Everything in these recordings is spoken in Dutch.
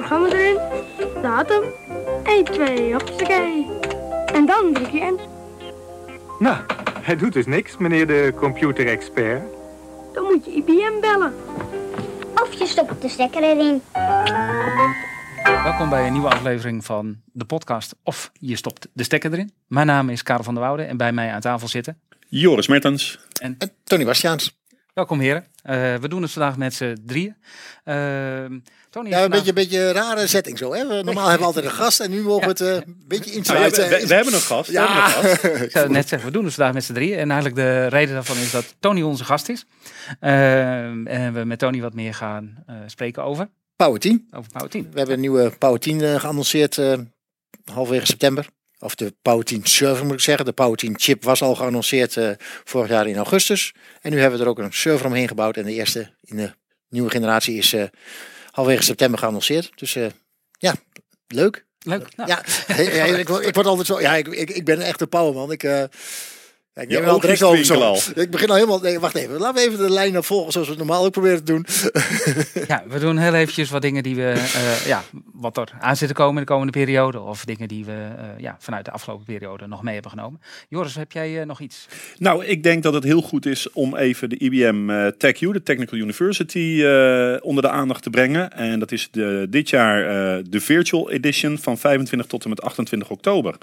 programma erin, datum, 1, 2, hoppakee. En dan druk je in. Nou, hij doet dus niks, meneer de computerexpert. Dan moet je IBM bellen. Of je stopt de stekker erin. Welkom bij een nieuwe aflevering van de podcast Of je stopt de stekker erin. Mijn naam is Karel van der Woude en bij mij aan tafel zitten. Joris Mertens. En En Tony Bastiaans. Welkom heren. Eh, we doen het vandaag met z'n drieën. Uh, Tony Ja, een vandaag- beetje, een beetje een rare setting zo. Hè? We- Normaal hebben we altijd een gast en nu mogen we het eh, een beetje inside. Nou, ja, we, eh, we- we hebben een gast. We hebben een ja, gast. Ik zou net zeggen, we doen het vandaag met z'n drieën. En eigenlijk de reden daarvan is dat Tony onze gast is. Eh, en we met Tony wat meer gaan eh, spreken over, Power 10. over Power 10. We hebben een nieuwe Power 10 eh, geannonceerd eh, halverwege september. Of de 10 server moet ik zeggen. De 10 chip was al geannonceerd eh, vorig jaar in augustus. En nu hebben we er ook een server omheen gebouwd. En de eerste in de nieuwe generatie is eh halverwege september geannonceerd. Dus eh, ja, leuk. Leuk. Nou, Ja, ja, ik, word- ik word altijd zo. Ja, ik, ik, ik ben echt een powerman. Ik, ja, ik Je neem wel direct oogjes over zo. twinkelen Ik begin al helemaal. Nee, wacht even. Laten we even de lijn volgen zoals we het normaal ook proberen te doen. Ja, we doen heel eventjes wat dingen die we, eh, ja, wat er aan zit te komen in de komende periode. Of dingen die we eh, ja, vanuit de afgelopen periode nog mee hebben genomen. Joris, heb jij eh, nog iets? Nou, ik denk dat het heel goed is om even de IBM eh, TechU, de Technical University, eh, onder de aandacht te brengen. En dat is de, dit jaar eh, de Virtual Edition van 25 tot en met 28 oktober.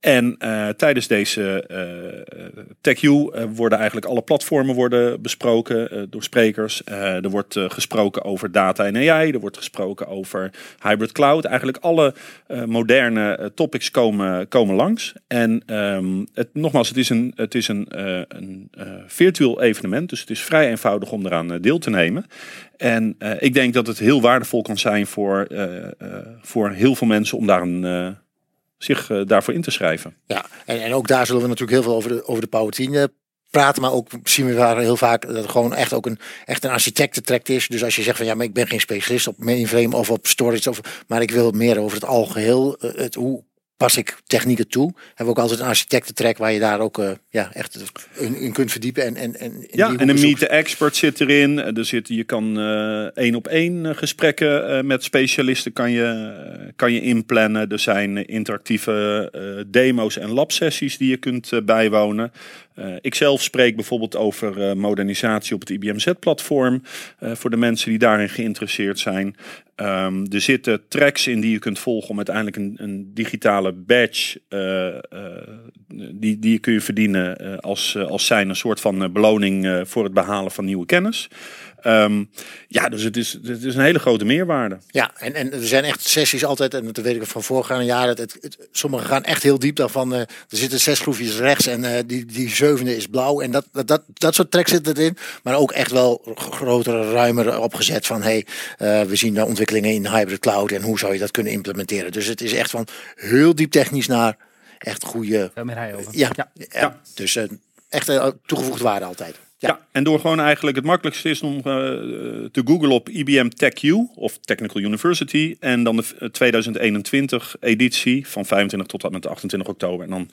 En eh, tijdens deze eh TechU eh, worden eigenlijk alle platformen worden besproken door sprekers. Er wordt gesproken over data en AI. Er wordt gesproken over hybrid cloud. Eigenlijk alle moderne topics komen, komen langs. En ehm, het, nogmaals, het is een, het is een, een virtueel evenement. Dus het is vrij eenvoudig om eraan deel te nemen. En ik denk dat het heel waardevol kan zijn voor, voor heel veel mensen om daar een, zich eh, daarvoor in te schrijven. Ja, en, en ook daar zullen we natuurlijk heel veel over de, over de Power 10 eh, praten. Maar ook zien we daar heel vaak dat het gewoon echt ook een, echt een architectentrek is. Dus als je zegt van ja, maar ik ben geen specialist op mainframe of op storage. Of, maar ik wil meer over het algeheel. eh, Het, hoe pas ik technieken toe? Hebben we ook altijd een architectentrek waar je daar ook eh, ja, echt in, in kunt verdiepen. En, en, en, Ja, en een zoekt. Meet the Expert zit erin. Er zit, je kan eh, één op één eh, gesprekken eh, met specialisten kan je, eh, kan je inplannen. Er zijn eh, interactieve eh, demo's en labsessies die je kunt eh, bijwonen. Eh, ik zelf spreek bijvoorbeeld over eh, modernisatie op het IBM Z-platform. eh, voor de mensen die daarin geïnteresseerd zijn. Ehm, er zitten tracks in die je kunt volgen om uiteindelijk een, een digitale badge. Die, die kun je verdienen eh, als, eh, als zijn een soort van eh, beloning voor het behalen van nieuwe kennis. Ehm, ja, dus het is, het is een hele grote meerwaarde. Ja, en, en er zijn echt sessies altijd, en dat weet ik van voorgaande jaren. Het, het, sommigen gaan echt heel diep daarvan. er zitten zes schroefjes rechts en die, die zevende is blauw. En dat, dat, dat, dat soort tracks zitten erin. Maar ook echt wel grotere, ruimer opgezet van hey, we zien de ontwikkelingen in hybrid cloud en hoe zou je dat kunnen implementeren. Dus het is echt van heel diep technisch naar echt goede. Veel meer hij over. Ja, ja. ja. dus eh, echt eh, toegevoegde waarde altijd. Ja. en door gewoon eigenlijk het makkelijkste is om eh, te googlen op IBM TechU of Technical University. En dan de eh, 2021 editie van 25 tot en met 28 oktober. En dan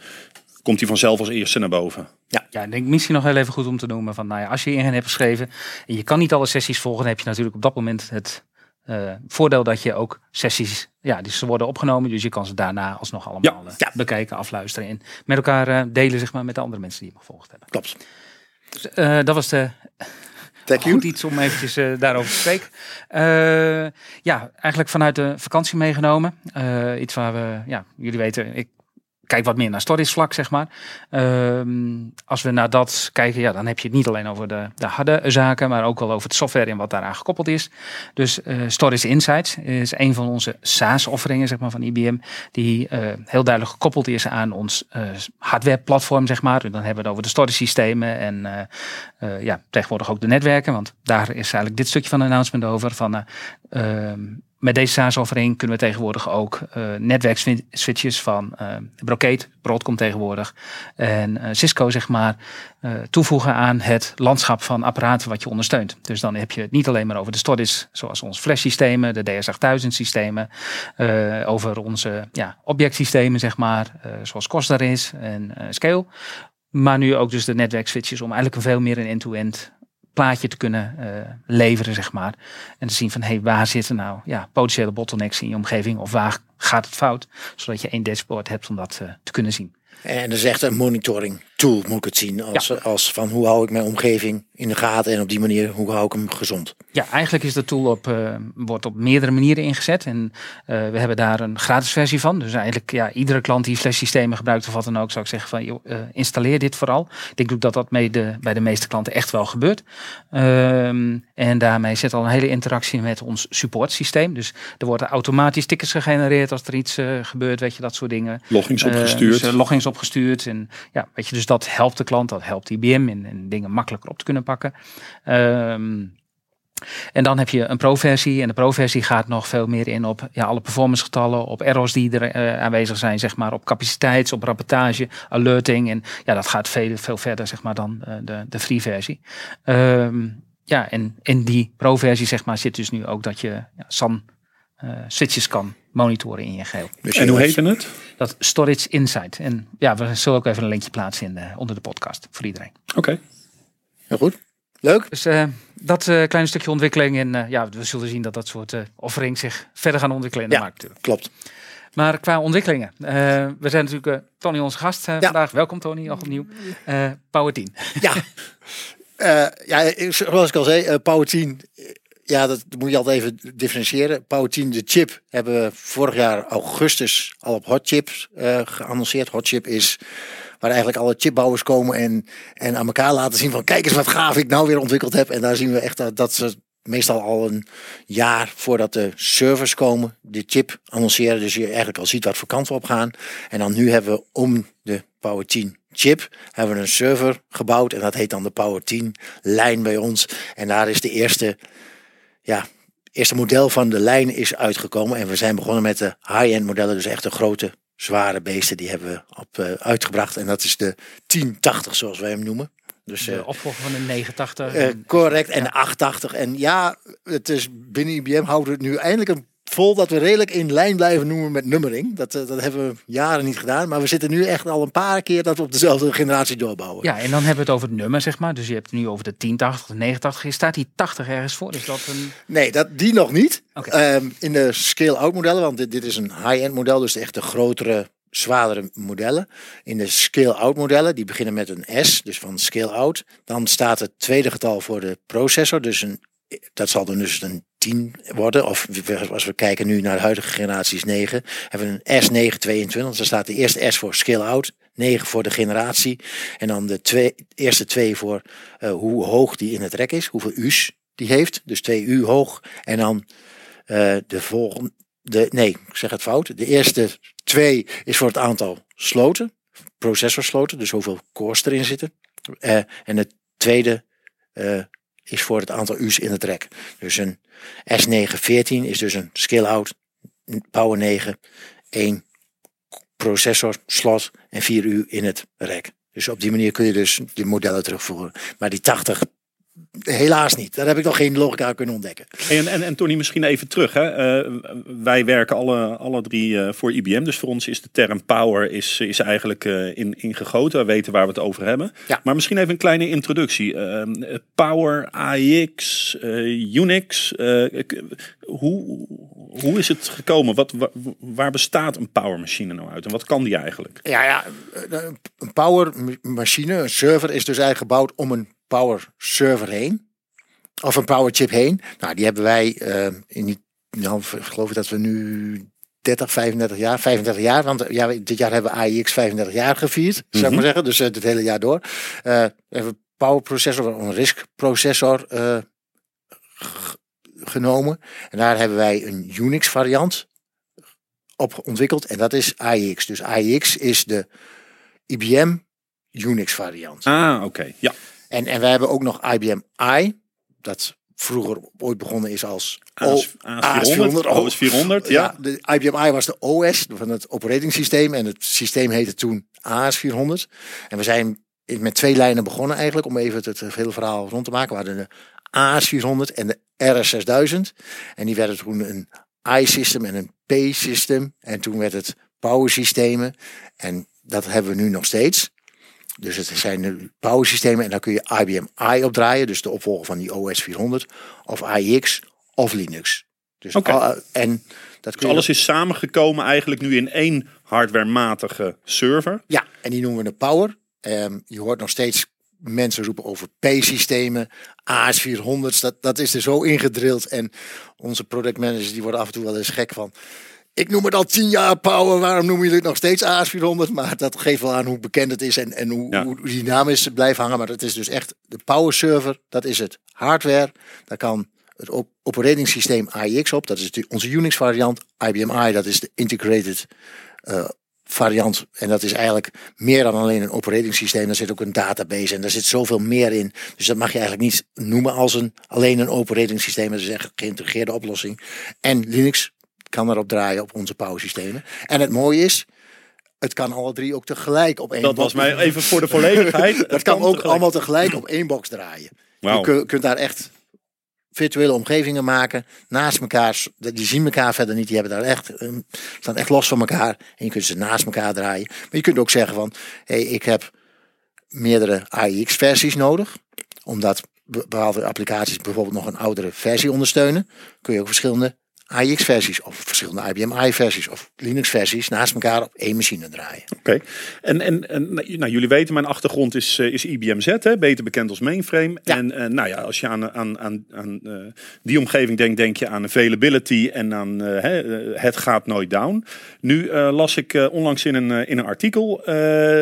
komt hij vanzelf als eerste naar boven. Ja, ik denk misschien nog heel even goed om te noemen van, nou ja, als je in hebt geschreven en je kan niet alle sessies volgen, dan heb je natuurlijk op dat moment het eh, voordeel dat je ook sessies, ja, die ze worden opgenomen, dus je kan ze daarna alsnog allemaal Ja, eh, ja. bekijken, afluisteren en met elkaar eh, delen, zeg maar, met de andere mensen die hem gevolgd hebben. Klopt. Dus, dat was de, Thank you. goed iets om eventjes daarover te spreken. Ja, eigenlijk vanuit de vakantie meegenomen. Iets waar we, ja, jullie weten, ik kijk wat meer naar storage vlak, zeg maar. Ehm, als we naar dat kijken, ja, dan heb je het niet alleen over de, de harde zaken, maar ook wel over het software en wat daaraan gekoppeld is. Dus eh, Storage Insights is een van onze SaaS-offeringen, zeg maar, van IBM, die eh, heel duidelijk gekoppeld is aan ons eh hardware-platform, zeg maar. En dan hebben we het over de storage systemen en ja, tegenwoordig ook de netwerken, want daar is eigenlijk dit stukje van de announcement over. Van, eh, ehm, met deze SaaS-offering kunnen we tegenwoordig ook eh netwerkswitches van eh Brocade, Broadcom tegenwoordig, en eh, Cisco zeg maar, toevoegen aan het landschap van apparaten wat je ondersteunt. Dus dan heb je het niet alleen maar over de storage, zoals onze flash-systemen, de DS8000-systemen, eh, over onze ja, objectsystemen zeg maar, zoals Costa is en Scale. Maar nu ook dus de netwerkswitches om eigenlijk veel meer een end-to-end plaatje te kunnen eh, leveren, zeg maar. En te zien van, hé, hey, waar zitten nou ja, potentiële bottlenecks in je omgeving? Of waar gaat het fout? Zodat je één dashboard hebt om dat eh, te kunnen zien. En dat is echt een monitoring tool, moet ik het zien. Als, als van hoe hou ik mijn omgeving in de gaten en op die manier hoe hou ik hem gezond. Ja, eigenlijk is de tool op, uh, wordt op meerdere manieren ingezet. En uh, we hebben daar een gratis versie van. Dus eigenlijk ja, iedere klant die flash systemen gebruikt of wat dan ook, zou ik zeggen van joh, uh, installeer dit vooral. Ik denk ook dat dat mee de, bij de meeste klanten echt wel gebeurt. Ehm, en daarmee zit al een hele interactie met ons support systeem. Dus er worden automatisch tickets gegenereerd als er iets gebeurt, weet je, dat soort dingen. Logins opgestuurd. Dus, logins opgestuurd. En ja, weet je, dus dat helpt de klant, dat helpt IBM in, in dingen makkelijker op te kunnen pakken. Um, en dan heb je een pro-versie. En de pro-versie gaat nog veel meer in op ja, alle performancegetallen, op errors die er uh, aanwezig zijn, zeg maar, op capaciteits, op rapportage, alerting. En ja, dat gaat veel, veel verder, zeg maar, dan uh, de, de free-versie. Um, ja, en in die pro-versie, zeg maar, zit dus nu ook dat je ja, SAN switches kan monitoren in je geheel. Dus en hoe heet het? Dat Storage Insight. En ja, we zullen ook even een linkje plaatsen in de, onder de podcast voor iedereen. Oké. Okay. Heel goed. Leuk. Dus uh, dat uh, kleine stukje ontwikkeling. En uh, ja, we zullen zien dat dat soort uh, offering zich verder gaan ontwikkelen in de ja, markt. Natuurlijk. Klopt. Maar qua ontwikkelingen. we zijn natuurlijk Tony onze gast ja. vandaag. Welkom Tony, nog opnieuw. Power 10. Ja. ja, zoals ik al zei, Power 10 ja, dat moet je altijd even differentiëren. Power 10, de chip, hebben we vorig jaar augustus al op Hot Chips uh, geannonceerd. Hot Chip is waar eigenlijk alle chipbouwers komen en, en aan elkaar laten zien van kijk eens wat gaaf ik nou weer ontwikkeld heb. En daar zien we echt dat, dat ze meestal al een jaar voordat de servers komen, de chip annonceren. Dus je eigenlijk al ziet wat voor kant we op gaan. En dan nu hebben we om de Power 10 chip hebben we een server gebouwd en dat heet dan de Power 10 lijn bij ons. En daar is de eerste ja, eerste model van de lijn is uitgekomen. En we zijn begonnen met de high-end modellen. Dus echt de grote, zware beesten. Die hebben we op, uh, uitgebracht. En dat is de 1080 zoals wij hem noemen. Dus, de uh, opvolger van de 89. Uh, correct. En de 880. En ja, het is binnen IBM houden we het nu eindelijk een vol dat we redelijk in lijn blijven noemen met nummering. Dat, dat hebben we jaren niet gedaan. Maar we zitten nu echt al een paar keer dat we op dezelfde generatie doorbouwen. Ja, en dan hebben we het over het nummer, zeg maar. Dus je hebt het nu over de 1080, de 89. Staat die 80 ergens voor? Is dat een... Nee, dat, die nog niet. Okay. Um, in de scale-out modellen, want dit, dit is een high-end model. Dus echt de grotere zwaardere modellen. In de scale-out modellen, die beginnen met een S, dus van scale-out. Dan staat het tweede getal voor de processor, dus een, dat zal dan dus een 10 worden. Of als we kijken nu naar de huidige generaties 9, hebben we een S922. Dus dan staat de eerste S voor scale-out, 9 voor de generatie. En dan de twee, eerste twee voor uh, hoe hoog die in het rek is, hoeveel U's die heeft. Dus 2 U hoog. En dan uh, de volgende, de, nee, ik zeg het fout. De eerste twee is voor het aantal sloten, processorsloten, dus hoeveel cores erin zitten. Uh, en de tweede is voor het aantal U's in het rek. Dus een S914 is dus een scale-out Power 9, 1 processor, slot en 4 U in het rek. Dus op die manier kun je dus die modellen terugvoeren. Maar die 80 Helaas niet. Daar heb ik nog geen logica kunnen ontdekken. En, en, en Tony, misschien even terug. Hè. Uh, wij werken alle, alle drie uh, voor IBM. Dus voor ons is de term power is, is eigenlijk uh, in, ingegoten. We weten waar we het over hebben. Ja. Maar misschien even een kleine introductie. power, AIX, Unix. hoe, hoe is het gekomen? Wat, waar, waar bestaat een power machine nou uit? En wat kan die eigenlijk? Ja, ja een power machine, een server, is dus eigenlijk gebouwd om een power server heen. Of een power chip heen. Nou, die hebben wij uh, in die, nou, geloof ik dat we nu 30, 35 jaar, 35 jaar. Want ja, dit jaar hebben we AIX 35 jaar gevierd, zou ik Mhm. maar zeggen. Dus uh, het hele jaar door. Uh, hebben we power processor, een RISC processor uh, genomen. En daar hebben wij een Unix variant op ontwikkeld. En dat is AIX. Dus AIX is de IBM Unix variant. Ah, oké. Ja. En, en we hebben ook nog IBM I, dat vroeger ooit begonnen is als AS, AS400, OS400, ja. De IBM I was de OS van het operating systeem en het systeem heette toen AS400. En we zijn met twee lijnen begonnen eigenlijk, om even het, hele verhaal rond te maken. We hadden de AS400 en de RS6000. En die werden toen een I-system en een P-system. En toen werd het power systemen. En dat hebben we nu nog steeds. Dus het zijn de power systemen en daar kun je IBM i op draaien. Dus de opvolger van die OS 400. Of AIX of Linux. Dus al- en dat Dus alles is samengekomen eigenlijk nu in één hardwarematige server. Ja, en die noemen we een power. Ehm, je hoort nog steeds mensen roepen over P-systemen, AS400's. Dat, dat is er zo ingedrild. En onze productmanagers die worden af en toe wel eens gek van. Ik noem het al tien jaar power, waarom noemen jullie het nog steeds AS400? Maar dat geeft wel aan hoe bekend het is en, en hoe, Ja. hoe die naam is blijven hangen. Maar het is dus echt de power server, dat is het hardware. Daar kan het op operating systeem AIX op, dat is onze Unix variant. IBM i, dat is de integrated eh, variant. En dat is eigenlijk meer dan alleen een operating systeem. Daar zit ook een database en daar zit zoveel meer in. Dus dat mag je eigenlijk niet noemen als een, alleen een operating systeem. Dat is echt een geïntegreerde oplossing. En Linux kan erop draaien op onze power systemen. En het mooie is, het kan alle drie ook tegelijk op één Dat box. was mij even voor de volledigheid. Dat kan ook tegelijk. allemaal tegelijk op één box draaien. Wauw. Je kun- kunt daar echt virtuele omgevingen maken naast elkaar. Die zien elkaar verder niet. Die hebben daar echt, eh, staan echt los van elkaar. En je kunt ze naast elkaar draaien. Maar je kunt ook zeggen van, hé, ik heb meerdere AIX-versies nodig. Omdat be- bepaalde applicaties bijvoorbeeld nog een oudere versie ondersteunen. Kun je ook verschillende AIX-versies of verschillende IBM i-versies of Linux-versies naast elkaar op één machine draaien. Oké. En, en, en nou, jullie weten, mijn achtergrond is, eh, is IBM Z, hè, beter bekend als mainframe. Ja. En eh, nou ja, als je aan, aan, aan, aan eh, die omgeving denkt, denk je aan availability en aan hè, het gaat nooit down. Nu las ik onlangs in een, in een artikel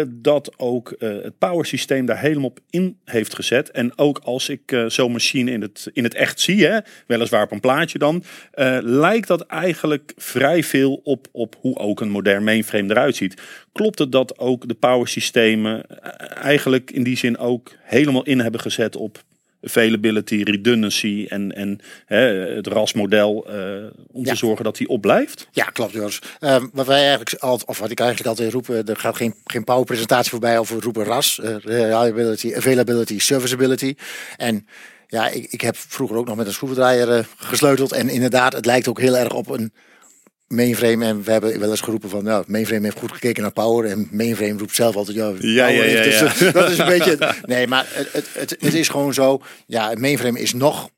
dat ook het power systeem daar helemaal op in heeft gezet. En ook als ik zo'n machine in het, in het echt zie, hè, weliswaar op een plaatje dan, lijkt dat eigenlijk vrij veel op, op hoe ook een modern mainframe eruit ziet. Klopt het dat ook de power systemen eh, eigenlijk in die zin ook helemaal in hebben gezet op availability, redundancy en, en hè, het RAS-model eh, om Ja. te zorgen dat die opblijft? Ja, klopt Joris. Ehm, wat wij eigenlijk altijd, of wat ik eigenlijk altijd roep, eh, er gaat geen, geen power presentatie voorbij over roepen RAS, eh, reliability, availability, serviceability. En ja, ik, ik heb vroeger ook nog met een schroevendraaier eh, gesleuteld en inderdaad, het lijkt ook heel erg op een mainframe. En we hebben wel eens geroepen van, nou, mainframe heeft goed gekeken naar power en mainframe roept zelf altijd, ja, Ja, power ja, ja. Dus, dat is een beetje, nee, maar het, het, het, het is gewoon zo, ja, het mainframe is nog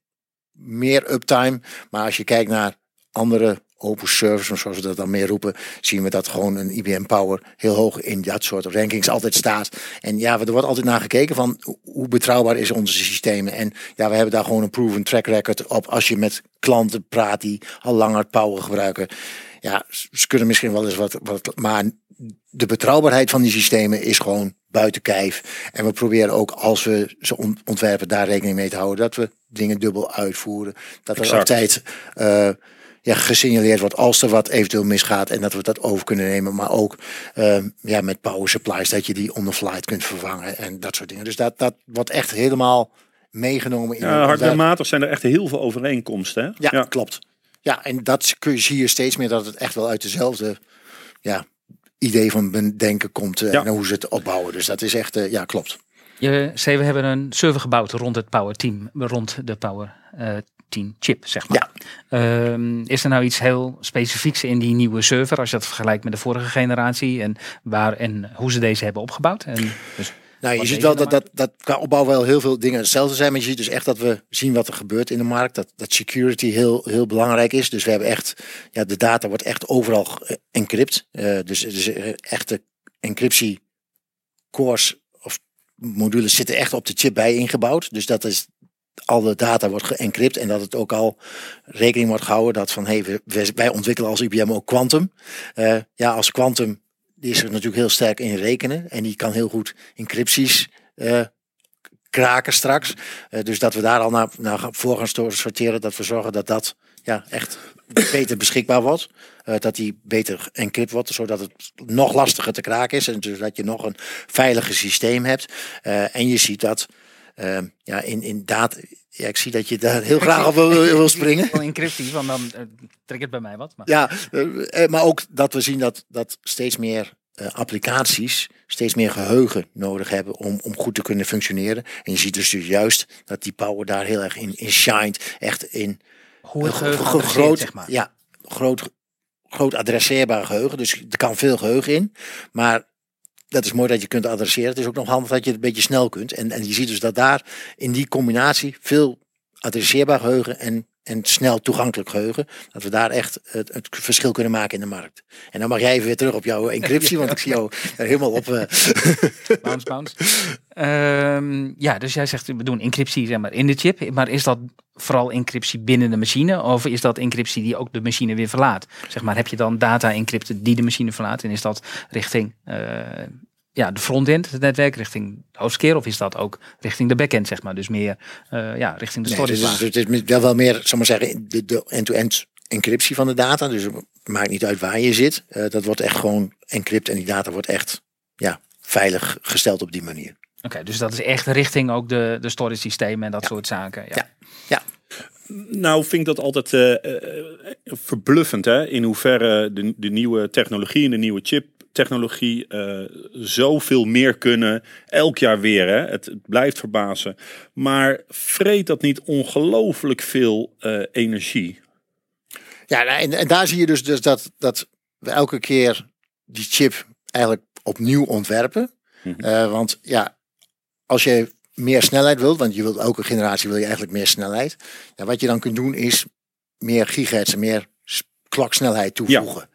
meer uptime. Maar als je kijkt naar andere open service, zoals we dat dan meer roepen, zien we dat gewoon een IBM Power heel hoog in dat soort rankings altijd staat. En ja, er wordt altijd naar gekeken van ho- hoe betrouwbaar is onze systemen. En ja, we hebben daar gewoon een proven track record op als je met klanten praat die al langer Power gebruiken. Ja, ze kunnen misschien wel eens wat, wat maar de betrouwbaarheid van die systemen is gewoon buiten kijf. En we proberen ook als we ze ont- ontwerpen daar rekening mee te houden dat we dingen dubbel uitvoeren. Dat er Exact. altijd eh, ja, gesignaleerd wordt als er wat eventueel misgaat en dat we dat over kunnen nemen. Maar ook eh, ja, met power supplies dat je die on the flight kunt vervangen en dat soort dingen. Dus dat, dat wordt echt helemaal meegenomen in Ja, hardwarematig zijn er echt heel veel overeenkomsten. Hè? Ja, klopt. Ja, en dat kun je, zie je steeds meer dat het echt wel uit dezelfde ja, idee van denken komt eh, Ja. en hoe ze het opbouwen. Dus dat is echt, eh, ja, klopt. Je zei, we hebben een server gebouwd rond het Power Team, rond de Power eh, Team chip, zeg maar. Ehm, is er nou iets heel specifieks in die nieuwe server, als je dat vergelijkt met de vorige generatie en waar en hoe ze deze hebben opgebouwd? En dus, Nou, je ziet wel dat, dat, dat qua opbouw wel heel veel dingen hetzelfde zijn. Maar je ziet dus echt dat we zien wat er gebeurt in de markt. Dat, dat security heel, heel belangrijk is. Dus we hebben echt, ja, de data wordt echt overal encrypt. Eh dus, dus eh, echte encryptie cores of modules zitten echt op de chip bij ingebouwd. Dus dat is alle data wordt geëncrypt en dat het ook al rekening wordt gehouden dat van hey, wij ontwikkelen als IBM ook Quantum. Eh, ja, als Quantum die is er natuurlijk heel sterk in rekenen en die kan heel goed encrypties eh, kraken straks. Eh, dus dat we daar al naar, naar voor gaan sorteren, dat we zorgen dat dat ja, echt beter beschikbaar wordt. Dat die beter encrypt wordt, zodat het nog lastiger te kraken is. En dus dat je nog een veiliger systeem hebt. En je ziet dat eh, ja, in, in data. Ja, ik zie dat je daar heel graag op wil, wil springen. Wel encryptie, want dan uh, trek het bij mij wat. Maar. Ja, eh, eh, maar ook dat we zien dat, dat steeds meer eh, applicaties steeds meer geheugen nodig hebben om, om goed te kunnen functioneren. En je ziet dus juist dat die power daar heel erg in, in shined. Echt in Hoe het geheugen groot, zeg maar. ja, groot, groot adresseerbaar geheugen. Dus er kan veel geheugen in. Maar dat is mooi dat je kunt adresseren. Het is ook nog handig dat je het een beetje snel kunt. En, en je ziet dus dat daar in die combinatie veel adresseerbaar geheugen en, en snel toegankelijk geheugen. Dat we daar echt het, het verschil kunnen maken in de markt. En dan mag jij even weer terug op jouw encryptie, want ik zie jou er helemaal op. eh, Bounce, bounce. Ehm, ja, dus jij zegt, we doen encryptie zeg maar, in de chip. Maar is dat vooral encryptie binnen de machine? Of is dat encryptie die ook de machine weer verlaat? Zeg maar, heb je dan data encrypten die de machine verlaat? En is dat richting eh, ja, de frontend, het netwerk, richting de hoofdskeer? Of is dat ook richting de backend, zeg maar? Dus meer eh, ja, richting de Nee, storage dus laag? het is, het is wel, wel meer, zal maar zeggen, de, de end-to-end encryptie van de data. Dus het maakt niet uit waar je zit. Eh, dat wordt echt gewoon encrypt en die data wordt echt ja, veilig gesteld op die manier. Oké, dus dat is echt richting ook de, de storage systemen en dat soort zaken. Ja. Ja. Nou, vind ik dat altijd eh, eh, verbluffend, hè? In hoeverre de, de nieuwe technologie en de nieuwe chip-technologie eh, zoveel meer kunnen. Elk jaar weer, hè? Het, het blijft verbazen. Maar vreet dat niet ongelooflijk veel eh, energie? Ja, nou, en, en daar zie je dus, dus dat, dat we elke keer die chip eigenlijk opnieuw ontwerpen. Mhm. Eh, want ja, als je meer snelheid wilt, want je wilt elke generatie wil je eigenlijk meer snelheid. Ja, wat je dan kunt doen is meer gigahertz en meer klaksnelheid toevoegen.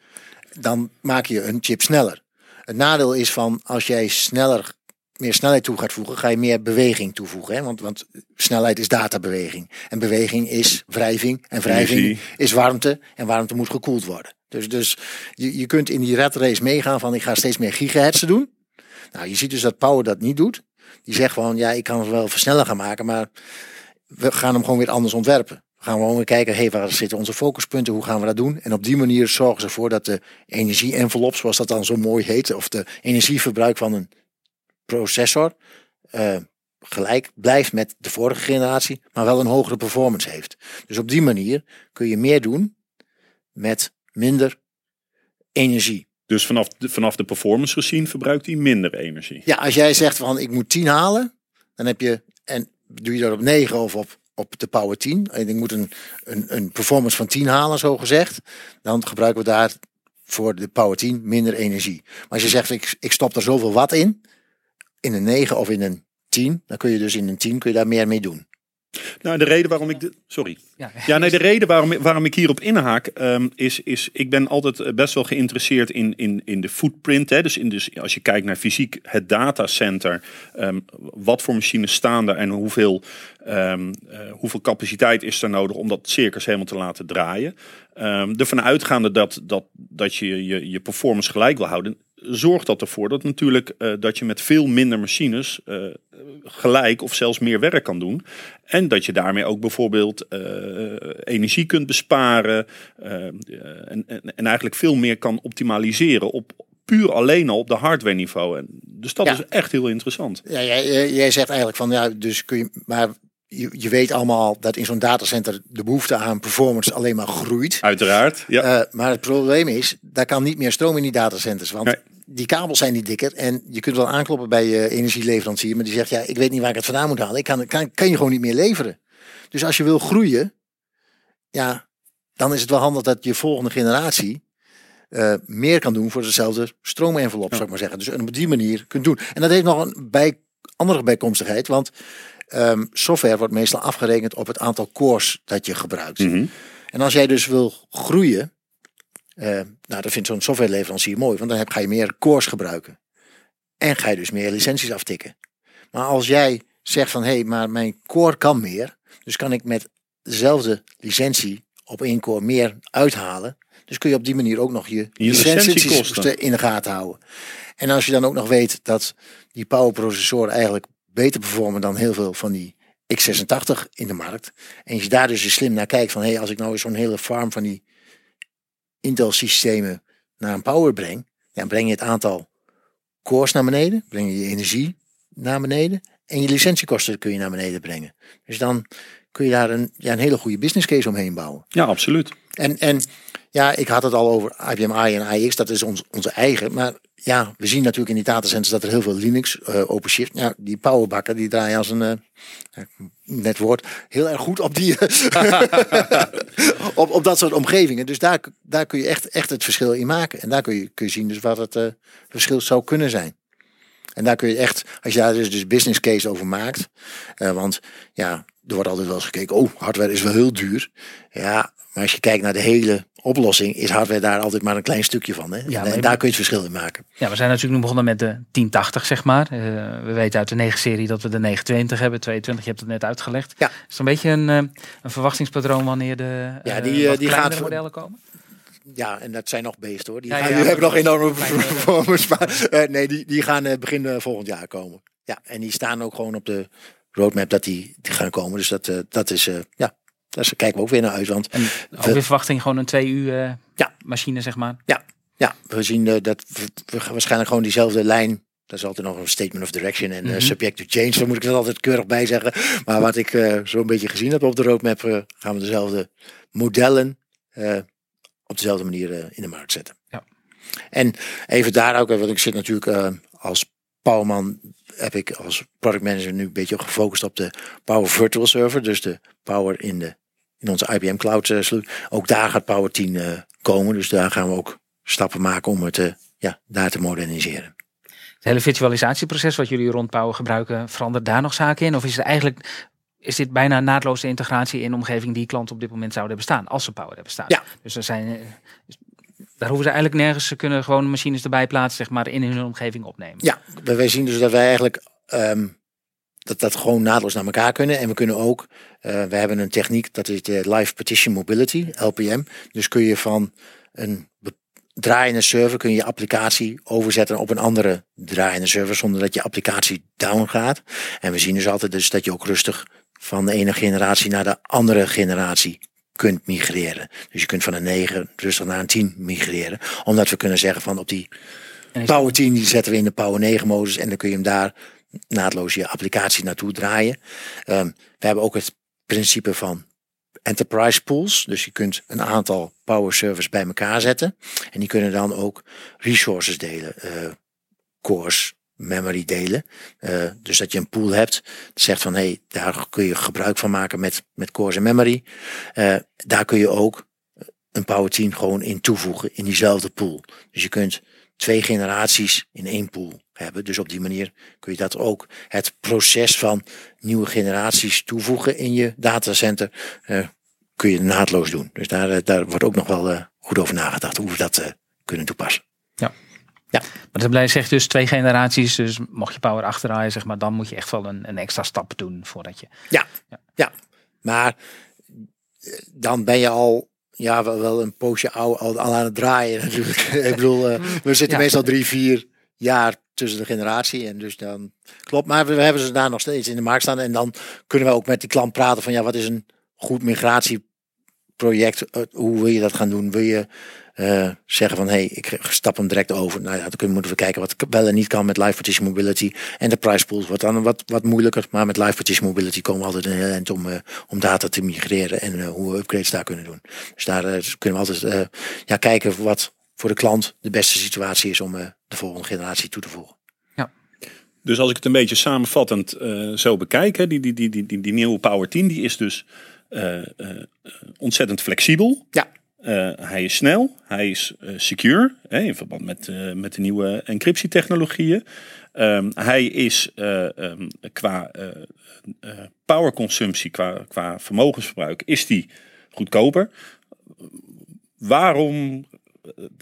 Dan maak je een chip sneller. Het nadeel is van als jij sneller meer snelheid toe gaat voegen, ga je meer beweging toevoegen. Hè? Want, want snelheid is databeweging. En beweging is wrijving. En wrijving is warmte. En warmte moet gekoeld worden. Dus, dus je, je kunt in die red race meegaan van ik ga steeds meer gigahertz doen. Nou, je ziet dus dat Power dat niet doet. Die zegt gewoon, ja, ik kan het wel versneller gaan maken, maar we gaan hem gewoon weer anders ontwerpen. We gaan gewoon weer kijken, hey, waar zitten onze focuspunten, hoe gaan we dat doen? En op die manier zorgen ze ervoor dat de energie-envelop, zoals dat dan zo mooi heet, of de energieverbruik van een processor, eh, gelijk blijft met de vorige generatie, maar wel een hogere performance heeft. Dus op die manier kun je meer doen met minder energie. Dus vanaf de, vanaf de performance gezien verbruikt hij minder energie. Ja, als jij zegt van ik moet 10 halen, dan heb je, en doe je dat op 9 of op, op de power 10, en ik moet een, een, een performance van 10 halen, zo gezegd, dan gebruiken we daar voor de power 10 minder energie. Maar als je zegt ik, ik stop er zoveel watt in, in een 9 of in een 10, dan kun je dus in een 10 kun je daar meer mee doen. Nou, de reden waarom ik... De, sorry. Ja. Nee, de reden waarom, waarom ik hierop inhaak ehm, is, is, ik ben altijd eh, best wel geïnteresseerd in, in, in de footprint. Hè? Dus, in, dus als je kijkt naar fysiek het datacenter, ehm, wat voor machines staan er en hoeveel, ehm, eh, hoeveel capaciteit is er nodig om dat circus helemaal te laten draaien. Ervan uitgaande dat, dat, dat je, je je performance gelijk wil houden, zorgt dat ervoor dat natuurlijk eh, dat je met veel minder machines eh, gelijk of zelfs meer werk kan doen. En dat je daarmee ook bijvoorbeeld eh, energie kunt besparen. en, en, en eigenlijk veel meer kan optimaliseren op puur alleen al op de hardware niveau. En, dus dat Ja. is echt heel interessant. Ja, jij, jij- jij zegt eigenlijk van ja, dus kun je, maar je, je weet allemaal dat in zo'n datacenter de behoefte aan performance alleen maar groeit. Uiteraard. Ja. Eh, maar het probleem is, daar kan niet meer stroom in die datacenters. Want Nee. die kabels zijn niet dikker. En je kunt wel aankloppen bij je energieleverancier. Maar die zegt, ja, ik weet niet waar ik het vandaan moet halen. Ik kan, kan, kan je gewoon niet meer leveren. Dus als je wil groeien, ja, dan is het wel handig dat je volgende generatie eh, meer kan doen voor dezelfde stroomenvelop, zou ik maar zeggen. Dus en op die manier kunt doen. En dat heeft nog een bij, andere bijkomstigheid. Want ehm, software wordt meestal afgerekend op het aantal cores dat je gebruikt. Mhm. En als jij dus wil groeien, eh, nou, dat vindt zo'n softwareleverancier mooi, want dan heb, ga je meer cores gebruiken. En ga je dus meer licenties aftikken. Maar als jij zegt van, hé, hey, maar mijn core kan meer, dus kan ik met dezelfde licentie op één core meer uithalen. Dus kun je op die manier ook nog je, licentiekosten. licenties in de gaten houden. En als je dan ook nog weet dat die powerprocessoren eigenlijk beter performen dan heel veel van die x86 in de markt. En je daar dus slim naar kijkt van, hé, hey, als ik nou eens zo'n hele farm van die Intel systemen naar een power breng, dan breng je het aantal cores naar beneden, breng je je energie naar beneden en je licentiekosten kun je naar beneden brengen. Dus dan kun je daar een, ja, een hele goede business case omheen bouwen. ja, absoluut. En, en ja, ik had het al over IBM i en iX, dat is ons, onze eigen. Maar ja, we zien natuurlijk in die datacenters dat er heel veel Linux, eh OpenShift, ja, die powerbakken, die draaien als een, ja, net woord, heel erg goed op die, op, op dat soort omgevingen. Dus daar, daar kun je echt, echt het verschil in maken. En daar kun je, kun je zien dus wat het eh, verschil zou kunnen zijn. En daar kun je echt, als je daar dus, dus business case over maakt. want ja, er wordt altijd wel eens gekeken, oh, hardware is wel heel duur. Ja, maar als je kijkt naar de hele oplossing, is hardware daar altijd maar een klein stukje van. Hè? Ja, en, maar en je- daar kun je het verschil in maken. Ja, we zijn natuurlijk nu begonnen met de 1080, zeg maar. Eh, we weten uit de 9-serie dat we de 920 hebben. 22, je hebt het net uitgelegd. Ja. Is het een beetje een, eh, een verwachtingspatroon wanneer de Ja, eh, die, wat die kleinere gaat- modellen komen? Ja, en dat zijn nog beesten hoor. Die, Ja, gaan, ja, die hebben nog enorme performance. Maar nee, die, die gaan begin volgend jaar komen. Ja, en die staan ook gewoon op de roadmap dat die, die gaan komen. Dus dat, eh, dat is, eh, ja, daar kijken we ook weer naar uit. Want En ook weer verwachting gewoon een 2 uur eh, Ja. machine, zeg maar. ja, we zien dat we, waarschijnlijk gewoon diezelfde lijn. Dat is altijd nog een statement of direction en Mhm. subject to change. Daar moet ik er altijd keurig bij zeggen. Maar wat ik eh zo'n beetje gezien heb op de roadmap, gaan we dezelfde modellen op dezelfde manier in de markt zetten. Ja. En even daar ook, want ik zit natuurlijk als Powerman, heb ik als product manager nu een beetje gefocust op de Power Virtual Server. Dus de Power in, de, in onze IBM Cloud eh. Ook daar gaat Power 10 eh, komen. Dus daar gaan we ook stappen maken om het eh, ja, daar te moderniseren. Het hele virtualisatieproces wat jullie rond Power gebruiken, verandert daar nog zaken in? Of is het eigenlijk, is dit bijna naadloze integratie in de omgeving die klanten op dit moment zouden hebben staan, als ze Power hebben staan? Ja. Dus er zijn, daar hoeven ze eigenlijk nergens, ze kunnen gewoon machines erbij plaatsen, zeg maar, in hun omgeving opnemen. Ja, wij zien dus dat wij eigenlijk ehm, dat dat gewoon naadloos naar elkaar kunnen. En we kunnen ook, eh, we hebben een techniek, dat is de Live Partition Mobility, LPM. Dus kun je van een draaiende server, kun je je applicatie overzetten op een andere draaiende server, zonder dat je applicatie down gaat. En we zien dus altijd dus dat je ook rustig van de ene generatie naar de andere generatie kunt migreren. Dus je kunt van een 9 rustig naar een 10 migreren. Omdat we kunnen zeggen van op die Power 10 die zetten we in de Power 9 modus en dan kun je hem daar naadloos je applicatie naartoe draaien. Ehm, we hebben ook het principe van enterprise pools. Dus je kunt een aantal power servers bij elkaar zetten. En die kunnen dan ook resources delen. eh, cores, memory delen. Eh, dus dat je een pool hebt. Zegt van hé, hey, daar kun je gebruik van maken met, met cores en memory. Eh, daar kun je ook een Power 10 gewoon in toevoegen in diezelfde pool. Dus je kunt twee generaties in één pool hebben. Dus op die manier kun je dat ook het proces van nieuwe generaties toevoegen in je datacenter eh, kun je naadloos doen. Dus daar, daar wordt ook nog wel goed over nagedacht hoe we dat kunnen toepassen. Maar dat blijft zegt dus twee generaties, dus mocht je Power achterdraaien, zeg maar, dan moet je echt wel een, een extra stap doen voordat je... Maar eh, dan ben je al ja, wel, wel een poosje oude, al, al aan het draaien natuurlijk. Ik bedoel, eh, we zitten Ja. meestal drie, vier jaar tussen de generatie. En dus dan klopt. Maar we, we hebben ze daar nog steeds in de markt staan. En dan kunnen we ook met die klant praten van ja, wat is een goed migratieproject? Eh, Hoe wil je dat gaan doen? Wil je eh, zeggen van hé, hey, ik stap hem direct over. Nou ja, dan kunnen- moeten we kijken wat wel en niet kan met Live Partition Mobility. En de price pools wordt dan wat, wat moeilijker. Maar met Live Partition Mobility komen we altijd een heel eind om, eh, om data te migreren. En eh, hoe we upgrades daar kunnen doen. Dus daar kunnen we altijd eh, ja, kijken wat voor de klant de beste situatie is om eh, de volgende generatie toe te voegen. Dus als ik het een beetje samenvattend eh, zo bekijk, hè, die, die, die, die, die, die nieuwe Power 10, die is dus eh, eh, ontzettend flexibel. Ja. Eh, hij is snel, hij is eh, secure, in verband met, eh, met de nieuwe encryptietechnologieën. Ehm, hij is eh, ehm, qua powerconsumptie, qua, qua vermogensverbruik, is die goedkoper. Waarom?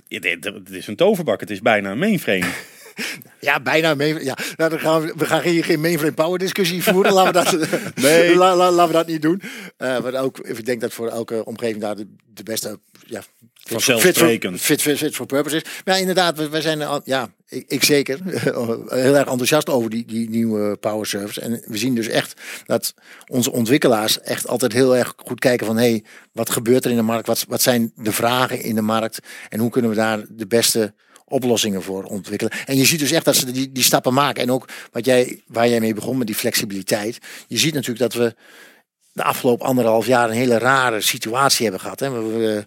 dit is een toverbak, het is bijna een mainframe. Ja, bijna. Mee, ja, nou, dan gaan we, we gaan hier geen mainframe power discussie voeren. laten, we dat, Nee. la- la- laten we dat niet doen. Eh maar ook, ik denk dat voor elke omgeving daar de, de beste ja, Vanzelfsprekend. Fit, fit, fit for purpose is. Maar ja, inderdaad, we, we zijn al- ja, ik, ik zeker heel erg enthousiast over die, die nieuwe power servers. En we zien dus echt dat onze ontwikkelaars echt altijd heel erg goed kijken van hé, hey, wat gebeurt er in de markt? Wat, wat zijn de vragen in de markt? En hoe kunnen we daar de beste oplossingen voor ontwikkelen. En je ziet dus echt dat ze die, die stappen maken. En ook wat jij, waar jij mee begon met die flexibiliteit. Je ziet natuurlijk dat we de afgelopen anderhalf jaar een hele rare situatie hebben gehad. Hè. We, we,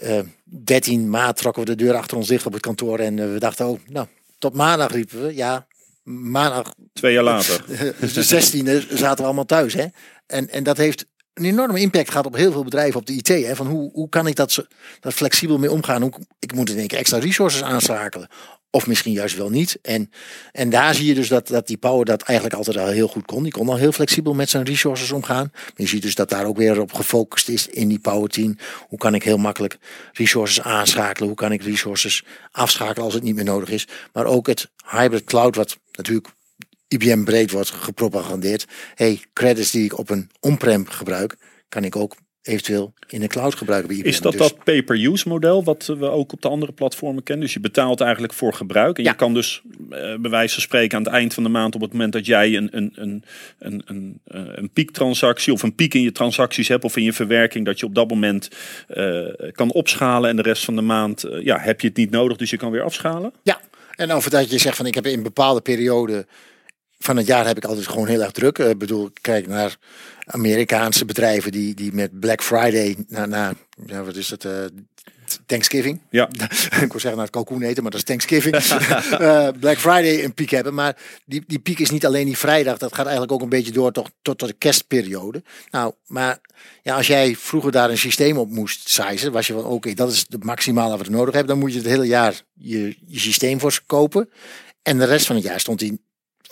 eh, 13 maart trokken we de deur achter ons dicht op het kantoor. En eh, we dachten, oh, nou, tot maandag riepen we. Ja, maandag Twee jaar later. de 16e zaten we allemaal thuis. Hè? En, en dat heeft een enorme impact gehad op heel veel bedrijven op de IT. Hè? Van hoe, hoe kan ik dat, dat flexibel mee omgaan? Hoe, ik moet in één keer extra resources aanschakelen. Of misschien juist wel niet. En, en daar zie je dus dat, dat die Power dat eigenlijk altijd al heel goed kon. Die kon al heel flexibel met zijn resources omgaan. Je ziet dus dat daar ook weer op gefocust is in die Power 10. Hoe kan ik heel makkelijk resources aanschakelen? Hoe kan ik resources afschakelen als het niet meer nodig is? Maar ook het hybrid cloud, wat natuurlijk IBM breed wordt gepropagandeerd. Hey, credits die ik op een on-prem gebruik, kan ik ook eventueel in de cloud gebruiken bij IBM. Is dat Dus- dat pay-per-use model wat we ook op de andere platformen kennen? Dus je betaalt eigenlijk voor gebruik. En Ja. je kan dus eh, bij wijze van spreken aan het eind van de maand... op het moment dat jij een, een, een, een, een, eh, een piektransactie... of een piek in je transacties hebt of in je verwerking... dat je op dat moment eh, kan opschalen. En de rest van de maand eh, ja, heb je het niet nodig, dus je kan weer afschalen? Ja, en over dat je zegt van ik heb in bepaalde perioden van het jaar heb ik altijd gewoon heel erg druk. Ik bedoel, kijk naar Amerikaanse bedrijven die, die met Black Friday na, na ja, wat is het, eh, Thanksgiving. Ja. ik wil zeggen naar het kalkoen eten, maar dat is Thanksgiving. Eh, Black Friday een piek hebben. Maar die, die piek is niet alleen die vrijdag. Dat gaat eigenlijk ook een beetje door tot, tot, tot de kerstperiode. Nou, maar ja, als jij vroeger daar een systeem op moest sizen, was je van oké, dat is de maximale wat we nodig hebben. Dan moet je het hele jaar je, je systeem voor kopen. En de rest van het jaar stond hij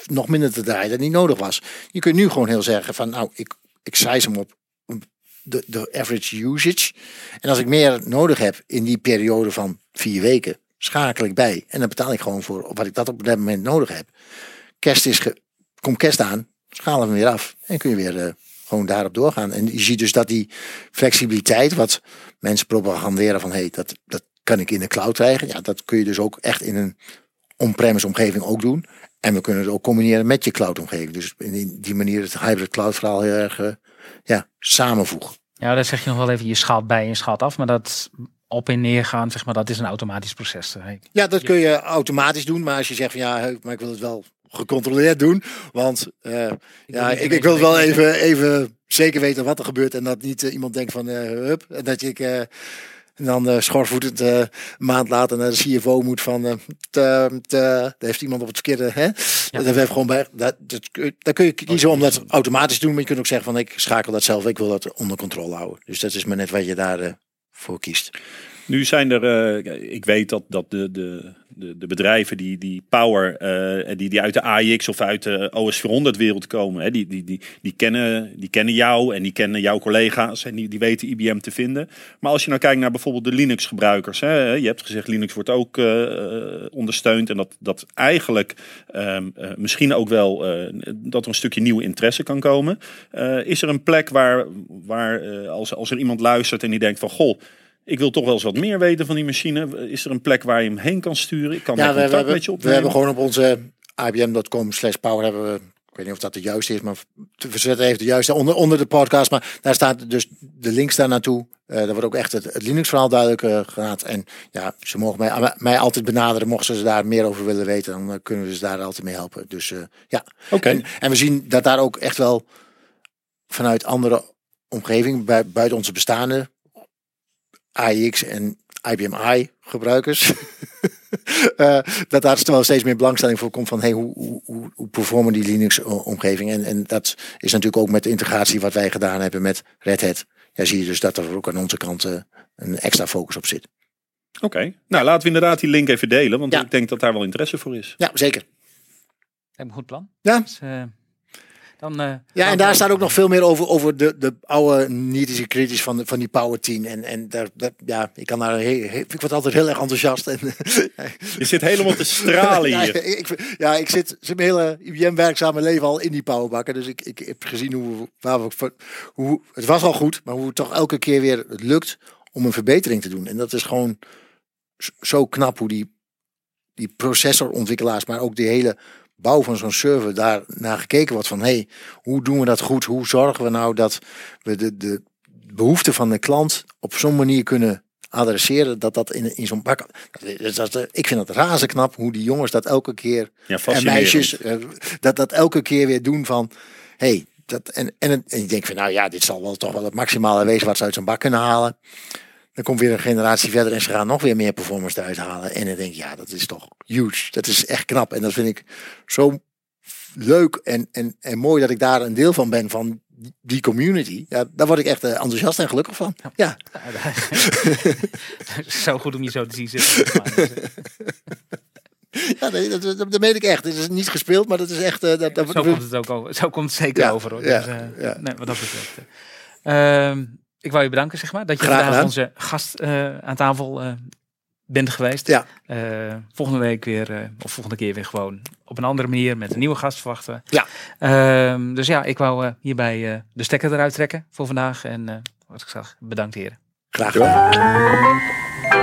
nog minder te draaien dan die nodig was. Je kunt nu gewoon heel zeggen van nou, ik, ik size hem op de, de average usage. En als ik meer nodig heb in die periode van vier weken, schakel ik bij. En dan betaal ik gewoon voor wat ik dat op dat moment nodig heb. Kerst is, ge, komt kerst aan, schalen we weer af. En kun je weer eh, gewoon daarop doorgaan. En je ziet dus dat die flexibiliteit, wat mensen propaganderen van, hé, hey, dat, dat kan ik in de cloud krijgen. Ja, dat kun je dus ook echt in een on-premise omgeving ook doen. En we kunnen het ook combineren met je cloud omgeving. Dus in die manier het hybrid cloud verhaal heel erg eh, ja, samenvoegen. Ja, daar zeg je nog wel even, je schaalt bij en je schaalt af. Maar dat op en neer gaan, zeg maar, dat is een automatisch proces. Hey. Ja, dat kun je automatisch doen. Maar als je zegt van ja, maar ik wil het wel gecontroleerd doen. Want uh, ja, ik, ik wil wel even, even zeker weten wat er gebeurt. En dat niet uh, iemand denkt van hup. En dat ik uh, dan uh, schorvoetend uh, een maand later naar de CFO moet van uh, te, te, daar heeft iemand op het verkeerde. Hè? Ja. Dat heeft gewoon bij. Dat, dat, dat kun je kiezen om dat automatisch te doen. Maar je kunt ook zeggen van ik schakel dat zelf. Ik wil dat onder controle houden. Dus dat is maar net wat je daar voor kiest. Nu zijn er, uh, ik weet dat, dat de, de, de, bedrijven die, die Power, uh, die, die uit de AIX of uit de OS 400 wereld komen, hè, die, die, die, die, kennen, die kennen jou en die kennen jouw collega's en die, die weten IBM te vinden. Maar als je nou kijkt naar bijvoorbeeld de Linux gebruikers, hè, je hebt gezegd Linux wordt ook uh, ondersteund en dat, dat eigenlijk um, misschien ook wel dat er een stukje nieuwe interesse kan komen. is er een plek waar, waar als, als er iemand luistert en die denkt van goh, ik wil toch wel eens wat meer weten van die machine. Is er een plek waar je hem heen kan sturen? Ik kan ja, contact we, hebben, met je opnemen. We hebben gewoon op onze ibm.com slash power hebben we, ik weet niet of dat de juiste is, maar we zetten even de juiste onder, onder de podcast. Maar daar staat dus de links daar naartoe. Uh, daar wordt ook echt het, het Linux verhaal duidelijk uh. En ja, ze mogen mij, mij altijd benaderen. Mochten ze daar meer over willen weten, dan uh, kunnen we ze daar altijd mee helpen. Dus ja. Oké. Okay. En, en we zien dat daar ook echt wel vanuit andere omgeving, buiten onze bestaande AIX en IBM I gebruikers. uh, dat daar wel steeds meer belangstelling voor komt van hey, hoe, hoe, hoe performen die Linux omgeving. En, en dat is natuurlijk ook met de integratie wat wij gedaan hebben met Red Hat. Ja, zie je dus dat er ook aan onze kant uh, een extra focus op zit. Oké, okay. nou laten we inderdaad die link even delen, want ja. ik denk dat daar wel interesse voor is. Ja, zeker. Heb een goed plan. Ja. Dus, uh, dan, uh, ja, en daar staat ook nog veel meer over, over de, de oude nitische kritisch van, van die Power 10. En, en daar, dat, ja, ik kan daar heel, heel, ik word altijd heel erg enthousiast. En, Je zit helemaal te stralen hier. ja, ik, ja, ik zit, zit mijn hele IBM-werkzame leven al in die powerbakken. Dus ik, ik heb gezien hoe, waar we, hoe, het was al goed, maar hoe het toch elke keer weer het lukt om een verbetering te doen. En dat is gewoon zo knap hoe die, die processorontwikkelaars, maar ook die hele bouw van zo'n server daar naar gekeken wordt van hey, hoe doen we dat goed? Hoe zorgen we nou dat we de, de behoeften van de klant op zo'n manier kunnen adresseren dat dat in, in zo'n bak. Dat, dat, ik vind het razend knap hoe die jongens dat elke keer ja, en meisjes dat dat elke keer weer doen van hey, dat en en, en je denkt van nou ja, dit zal wel toch wel het maximale wezen wat ze uit zo'n bak kunnen halen. Dan komt weer een generatie verder en ze gaan nog weer meer performance eruit halen. En dan denk ik, ja, dat is toch huge. Dat is echt knap. En dat vind ik zo leuk en, en, en mooi dat ik daar een deel van ben van die community. Ja, daar word ik echt uh, enthousiast en gelukkig van. Ja. ja zo goed om je zo te zien zitten. Ja, nee, dat, dat, dat meen ik echt. Het is niet gespeeld, maar dat is echt... eh, dat, dat, Zo komt het ook over. Zo komt het zeker Ja, over. Hoor. Dus, eh, ja. Nee, wat dat betreft. eh. Ik wou je bedanken, zeg maar, dat je vandaag onze gast eh, aan tafel eh, bent geweest. Ja. Eh, volgende week weer, of volgende keer weer gewoon op een andere manier met een nieuwe gast verwachten. Ja. Ehm, dus ja, ik wou hierbij de stekker eruit trekken voor vandaag. En wat ik zag, bedankt heren. Graag gedaan.